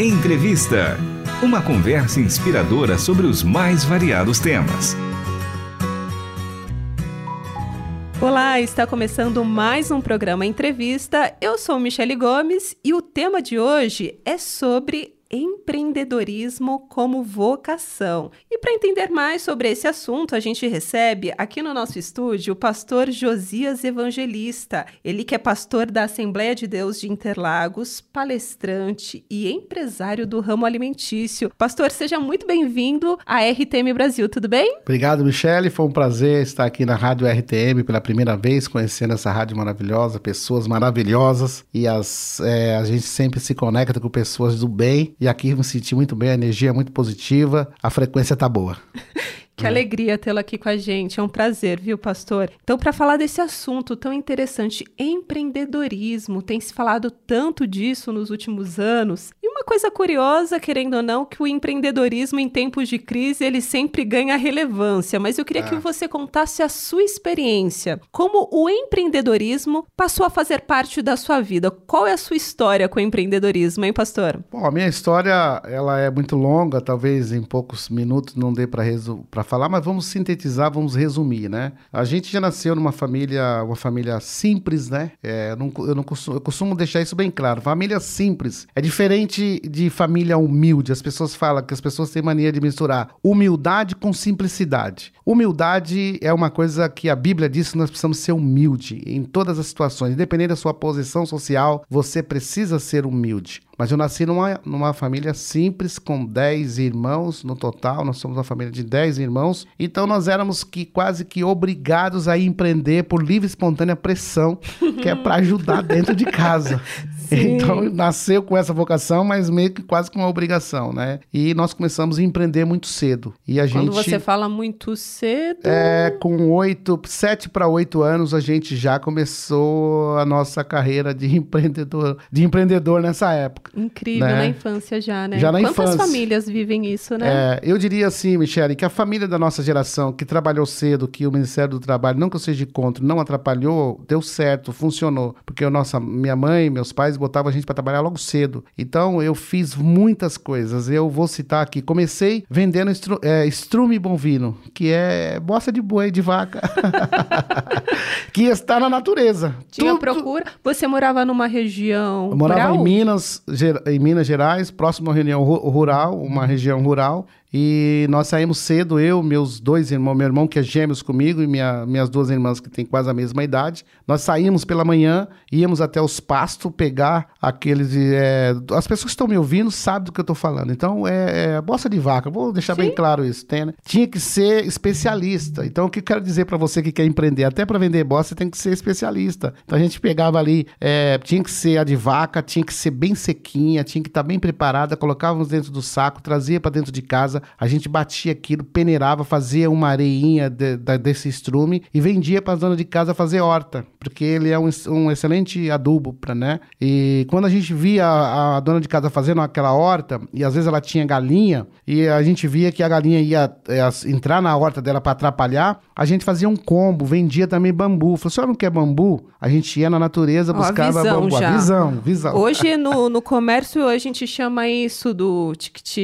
Entrevista. Uma conversa inspiradora sobre os mais variados temas. Olá, está começando mais um programa Entrevista. Eu sou Michele Gomes e o tema de hoje é sobre empreendedorismo como vocação. E para entender mais sobre esse assunto, a gente recebe aqui no nosso estúdio o pastor Josias Evangelista. Ele que é pastor da Assembleia de Deus de Interlagos, palestrante e empresário do ramo alimentício. Pastor, seja muito bem-vindo à RTM Brasil, tudo bem? Obrigado, Michele. Foi um prazer estar aqui na Rádio RTM pela primeira vez, conhecendo essa rádio maravilhosa, pessoas maravilhosas e as, é, a gente sempre se conecta com pessoas do bem e aqui me senti muito bem, a energia é muito positiva, a frequência tá boa. Que é. alegria tê-lo aqui com a gente. É um prazer, viu, pastor? Então, para falar desse assunto tão interessante, empreendedorismo, tem se falado tanto disso nos últimos anos. Coisa curiosa, querendo ou não, que o empreendedorismo em tempos de crise, ele sempre ganha relevância, mas eu queria que você contasse a sua experiência, como o empreendedorismo passou a fazer parte da sua vida. Qual é a sua história com o empreendedorismo, hein, pastor? Bom, a minha história, ela é muito longa, talvez em poucos minutos não dê para falar, mas vamos sintetizar, vamos resumir, né? A gente já nasceu numa família, uma família simples, né? É, eu, não, eu, não costumo, eu costumo deixar isso bem claro. Família simples é diferente de família humilde. As pessoas falam que as pessoas têm mania de misturar humildade com simplicidade. Humildade é uma coisa que a Bíblia diz que nós precisamos ser humilde em todas as situações, independente da sua posição social, você precisa ser humilde. Mas eu nasci numa, numa família simples, com 10 irmãos no total. Nós somos uma família de 10 irmãos. Então nós éramos que quase que obrigados a empreender por livre e espontânea pressão, que é para ajudar dentro de casa. Sim. Então nasceu com essa vocação, mas meio que quase com uma obrigação, né? E nós começamos a empreender muito cedo. E a Quando gente. você fala muito cedo. É, com oito, sete para oito anos, a gente já começou a nossa carreira de empreendedor, de empreendedor nessa época. Incrível, né? na infância já, né? Já na Quantas infância. famílias vivem isso, né? É, eu diria assim, Michele, que a família da nossa geração, que trabalhou cedo, que o Ministério do Trabalho, não que eu seja de contra, não atrapalhou, deu certo, funcionou. Porque a nossa, minha mãe, meus pais botavam a gente para trabalhar logo cedo. Então eu fiz muitas coisas. Eu vou citar aqui. Comecei vendendo estru, é, estrume bovino, que é bosta de boi, de vaca, que está na natureza. Tinha Tudo... procura. Você morava numa região. Eu morava rural? em Minas, em Minas Gerais, próximo à região rural, uma região rural. E nós saímos cedo, eu, meus dois irmãos, meu irmão que é gêmeos comigo e minha, minhas duas irmãs que têm quase a mesma idade. Nós saímos pela manhã, íamos até os pastos pegar aqueles. É, as pessoas que estão me ouvindo sabem do que eu estou falando. Então, é, é bosta de vaca, vou deixar Sim. bem claro isso. Tem, né? Tinha que ser especialista. Então, o que eu quero dizer para você que quer empreender? Até para vender bosta, tem que ser especialista. Então, a gente pegava ali, é, tinha que ser a de vaca, tinha que ser bem sequinha, tinha que estar tá bem preparada, colocávamos dentro do saco, trazia para dentro de casa casa, a gente batia aquilo, peneirava, fazia uma areinha de, de, desse estrume e vendia para a dona de casa fazer horta, porque ele é um, um excelente adubo, pra, né? E quando a gente via a, a, dona de casa fazendo aquela horta, e às vezes ela tinha galinha, e a gente via que a galinha ia é, entrar na horta dela para atrapalhar, a gente fazia um combo, vendia também bambu. Falou, senhora não quer bambu? A gente ia na natureza, buscava Ó, bambu. Já. A visão, visão. Hoje no, no comércio a gente chama isso do ticket.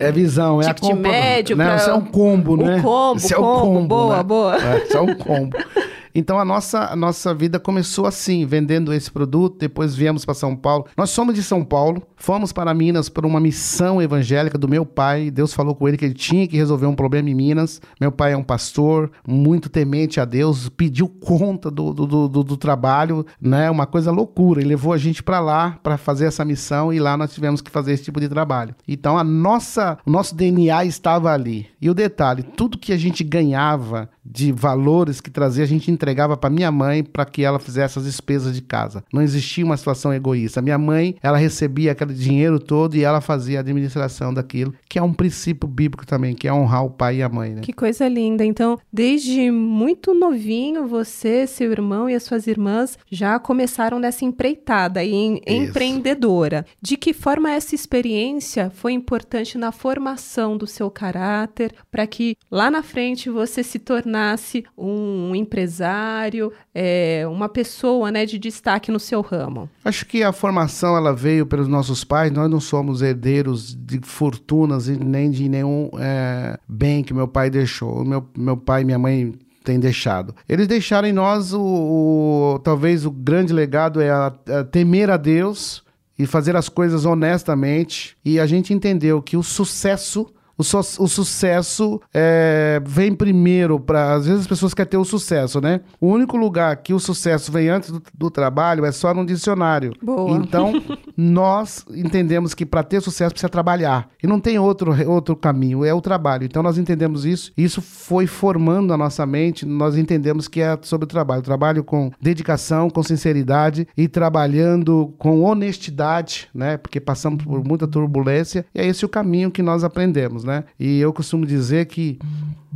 É visão, é ticket médio. Não, pra... isso é um combo, né? O combo, isso é combo, o combo. Boa, né? boa. É, isso é um combo. Então a nossa, a nossa vida começou assim, vendendo esse produto, depois viemos para São Paulo. Nós somos de São Paulo, fomos para Minas por uma missão evangélica do meu pai. Deus falou com ele que ele tinha que resolver um problema em Minas. Meu pai é um pastor, muito temente a Deus, pediu conta do, do, do, do trabalho, né? Uma coisa loucura. Ele levou a gente para lá para fazer essa missão e lá nós tivemos que fazer esse tipo de trabalho. Então a nossa, o nosso DNA estava ali. E o detalhe, tudo que a gente ganhava de valores que trazia, a gente entregava para minha mãe para que ela fizesse as despesas de casa. Não existia uma situação egoísta. Minha mãe, ela recebia aquele dinheiro todo e ela fazia a administração daquilo, que é um princípio bíblico também, que é honrar o pai e a mãe, né? Que coisa linda. Então, desde muito novinho, você, seu irmão e as suas irmãs já começaram nessa empreitada em empreendedora. De que forma essa experiência foi importante na formação do seu caráter para que lá na frente você se tornasse tornasse um empresário, é, uma pessoa né, de destaque no seu ramo? Acho que a formação ela veio pelos nossos pais. Nós não somos herdeiros de fortunas e nem de nenhum é, bem que meu pai deixou. Meu, meu pai e minha mãe têm deixado. Eles deixaram em nós o, o talvez o grande legado é a, a temer a Deus e fazer as coisas honestamente. E a gente entendeu que o sucesso o, o sucesso é, vem primeiro para. Às vezes as pessoas querem ter o sucesso, né? O único lugar que o sucesso vem antes do, do trabalho é só no dicionário. Boa. Então, nós entendemos que para ter sucesso precisa trabalhar. E não tem outro, outro caminho, é o trabalho. Então, nós entendemos isso. Isso foi formando a nossa mente. Nós entendemos que é sobre o trabalho. Trabalho com dedicação, com sinceridade e trabalhando com honestidade, né? Porque passamos por muita turbulência. E é esse o caminho que nós aprendemos né? E eu costumo dizer que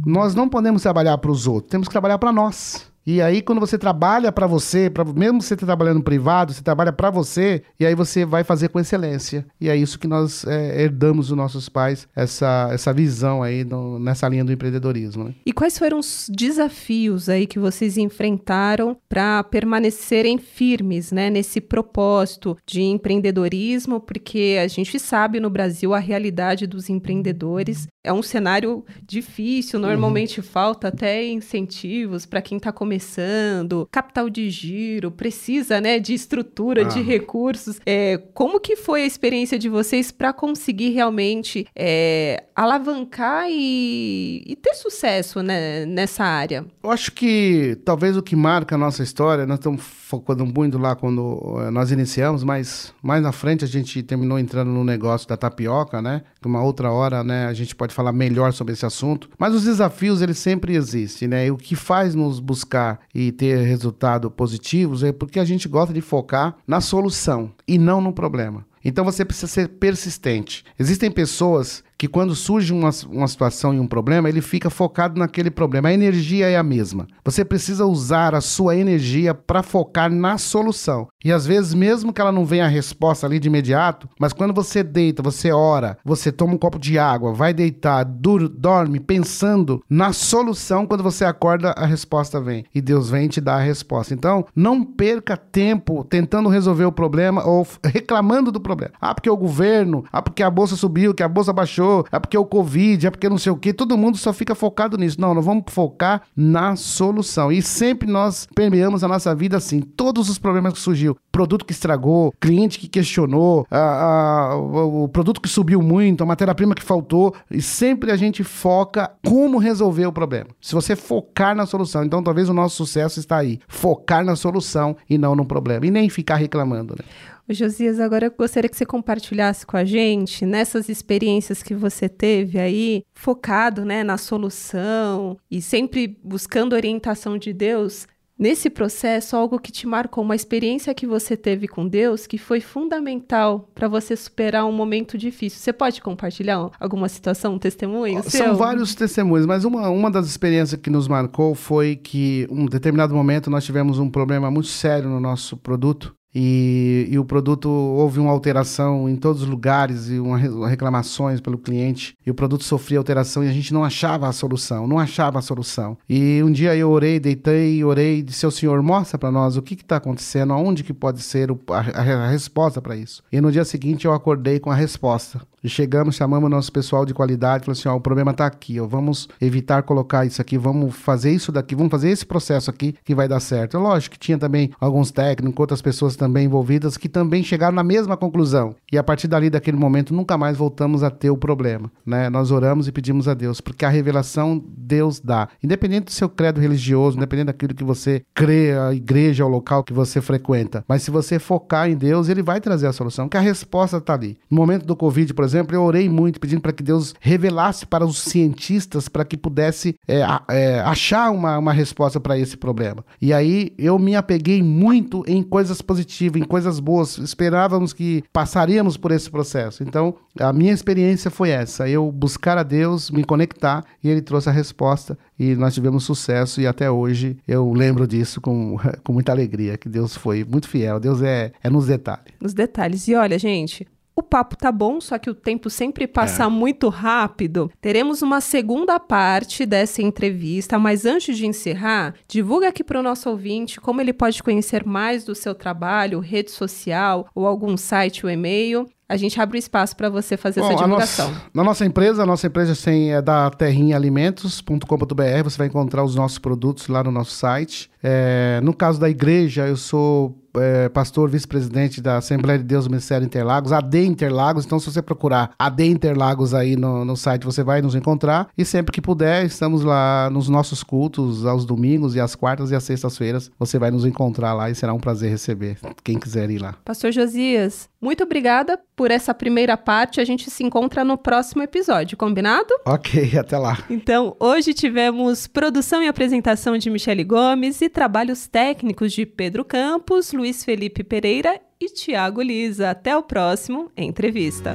nós não podemos trabalhar para os outros, temos que trabalhar para nós. E aí, quando você trabalha para você, pra, mesmo você trabalhando privado, você trabalha para você, e aí você vai fazer com excelência. E é isso que nós é, herdamos dos nossos pais, essa, essa visão aí no, nessa linha do empreendedorismo. Né? E quais foram os desafios aí que vocês enfrentaram para permanecerem firmes né, nesse propósito de empreendedorismo? Porque a gente sabe no Brasil a realidade dos empreendedores é um cenário difícil, normalmente uhum. falta até incentivos para quem está começando começando, capital de giro, precisa, né, de estrutura, ah. de recursos. É, como que foi a experiência de vocês para conseguir realmente é, alavancar e, e, ter sucesso né, nessa área? Eu acho que talvez o que marca a nossa história, nós estamos focando muito lá quando eh, nós iniciamos, mas mais na frente a gente terminou entrando no negócio da tapioca, né? Que uma outra hora, né, a gente pode falar melhor sobre esse assunto. Mas os desafios, eles sempre existem, né? E o que faz nos buscar e ter resultados positivos é porque a gente gosta de focar na solução e não no problema. Então você precisa ser persistente. Existem pessoas que quando surge uma, uma situação e um problema, ele fica focado naquele problema. A energia é a mesma. Você precisa usar a sua energia para focar na solução. E às vezes, mesmo que ela não venha a resposta ali de imediato, mas quando você deita, você ora, você toma um copo de água, vai deitar, dur, dorme pensando na solução, quando você acorda, a resposta vem. E Deus vem te dar a resposta. Então, não perca tempo tentando resolver o problema ou reclamando do problema. Ah, porque o governo, ah, porque a bolsa subiu, que a bolsa baixou é porque o Covid, é porque não sei o que. Todo mundo só fica focado nisso. Não, nós vamos focar na solução. E sempre nós permeamos a nossa vida assim. Todos os problemas que surgiu, produto que estragou, cliente que questionou, a, a, o produto que subiu muito, a matéria-prima que faltou. E sempre a gente foca como resolver o problema. Se você focar na solução, então talvez o nosso sucesso está aí. Focar na solução e não no problema. E nem ficar reclamando, né? Josias, agora eu gostaria que você compartilhasse com a gente nessas experiências que você teve aí, focado né, na solução e sempre buscando orientação de Deus. Nesse processo, algo que te marcou, uma experiência que você teve com Deus que foi fundamental para você superar um momento difícil. Você pode compartilhar alguma situação, um testemunho? São seu? vários testemunhos, mas uma, uma das experiências que nos marcou foi que, um determinado momento, nós tivemos um problema muito sério no nosso produto e, e, o produto houve uma alteração em todos os lugares e uma, reclamações pelo cliente e o produto sofria alteração e a gente não achava a solução, não achava a solução. E um dia eu orei, deitei, orei disse ao Senhor, mostra para nós o que está acontecendo, aonde que pode ser o, a, a, resposta para isso. E no dia seguinte eu acordei com a resposta. Chegamos, chamamos nosso pessoal de qualidade, falou assim, ó, o problema está aqui, ó, vamos evitar colocar isso aqui, vamos fazer isso daqui, vamos fazer esse processo aqui que vai dar certo. Lógico que tinha também alguns técnicos, outras pessoas também envolvidas que também chegaram na mesma conclusão. E a partir dali, daquele momento, nunca mais voltamos a ter o problema, né? Nós oramos e pedimos a Deus, porque a revelação Deus dá. Independente do seu credo religioso, independente daquilo que você crê, a igreja, o local que você frequenta. Mas se você focar em Deus, ele vai trazer a solução, que a resposta está ali. No momento do Covid, por exemplo, eu orei muito pedindo para que Deus revelasse para os cientistas para que pudesse é, é, achar uma, uma resposta para esse problema. E aí eu me apeguei muito em coisas positivas, em coisas boas. Esperávamos que passaríamos por esse processo. Então, a minha experiência foi essa: eu buscar a Deus, me conectar e Ele trouxe a resposta e nós tivemos sucesso e até hoje eu lembro disso com, com muita alegria, que Deus foi muito fiel. Deus é, é nos detalhes. Nos detalhes. E olha, gente, o papo tá bom, só que o tempo sempre passa é. muito rápido. Teremos uma segunda parte dessa entrevista, mas antes de encerrar, divulga aqui para o nosso ouvinte como ele pode conhecer mais do seu trabalho, rede social ou algum site ou e-mail a gente abre espaço para você fazer Bom, essa divulgação. Nossa, na nossa empresa, a nossa empresa tem, é da terrinhaalimentos.com.br, você vai encontrar os nossos produtos lá no nosso site. É, no caso da igreja, eu sou é, pastor vice-presidente da Assembleia de Deus do Ministério Interlagos, AD Interlagos. Então, se você procurar AD Interlagos aí no, no site, você vai nos encontrar. E sempre que puder, estamos lá nos nossos cultos, aos domingos e às quartas e às sextas-feiras. Você vai nos encontrar lá e será um prazer receber quem quiser ir lá. Pastor Josias, muito obrigada por essa primeira parte. A gente se encontra no próximo episódio, combinado? Ok, até lá. Então, hoje tivemos produção e apresentação de Michele Gomes e trabalhos técnicos de Pedro Campos, Luiz Felipe Pereira e Tiago Lisa. Até o próximo Entrevista.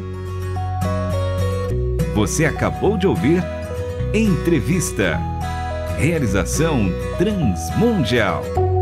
Você acabou de ouvir Entrevista. Realização Transmundial.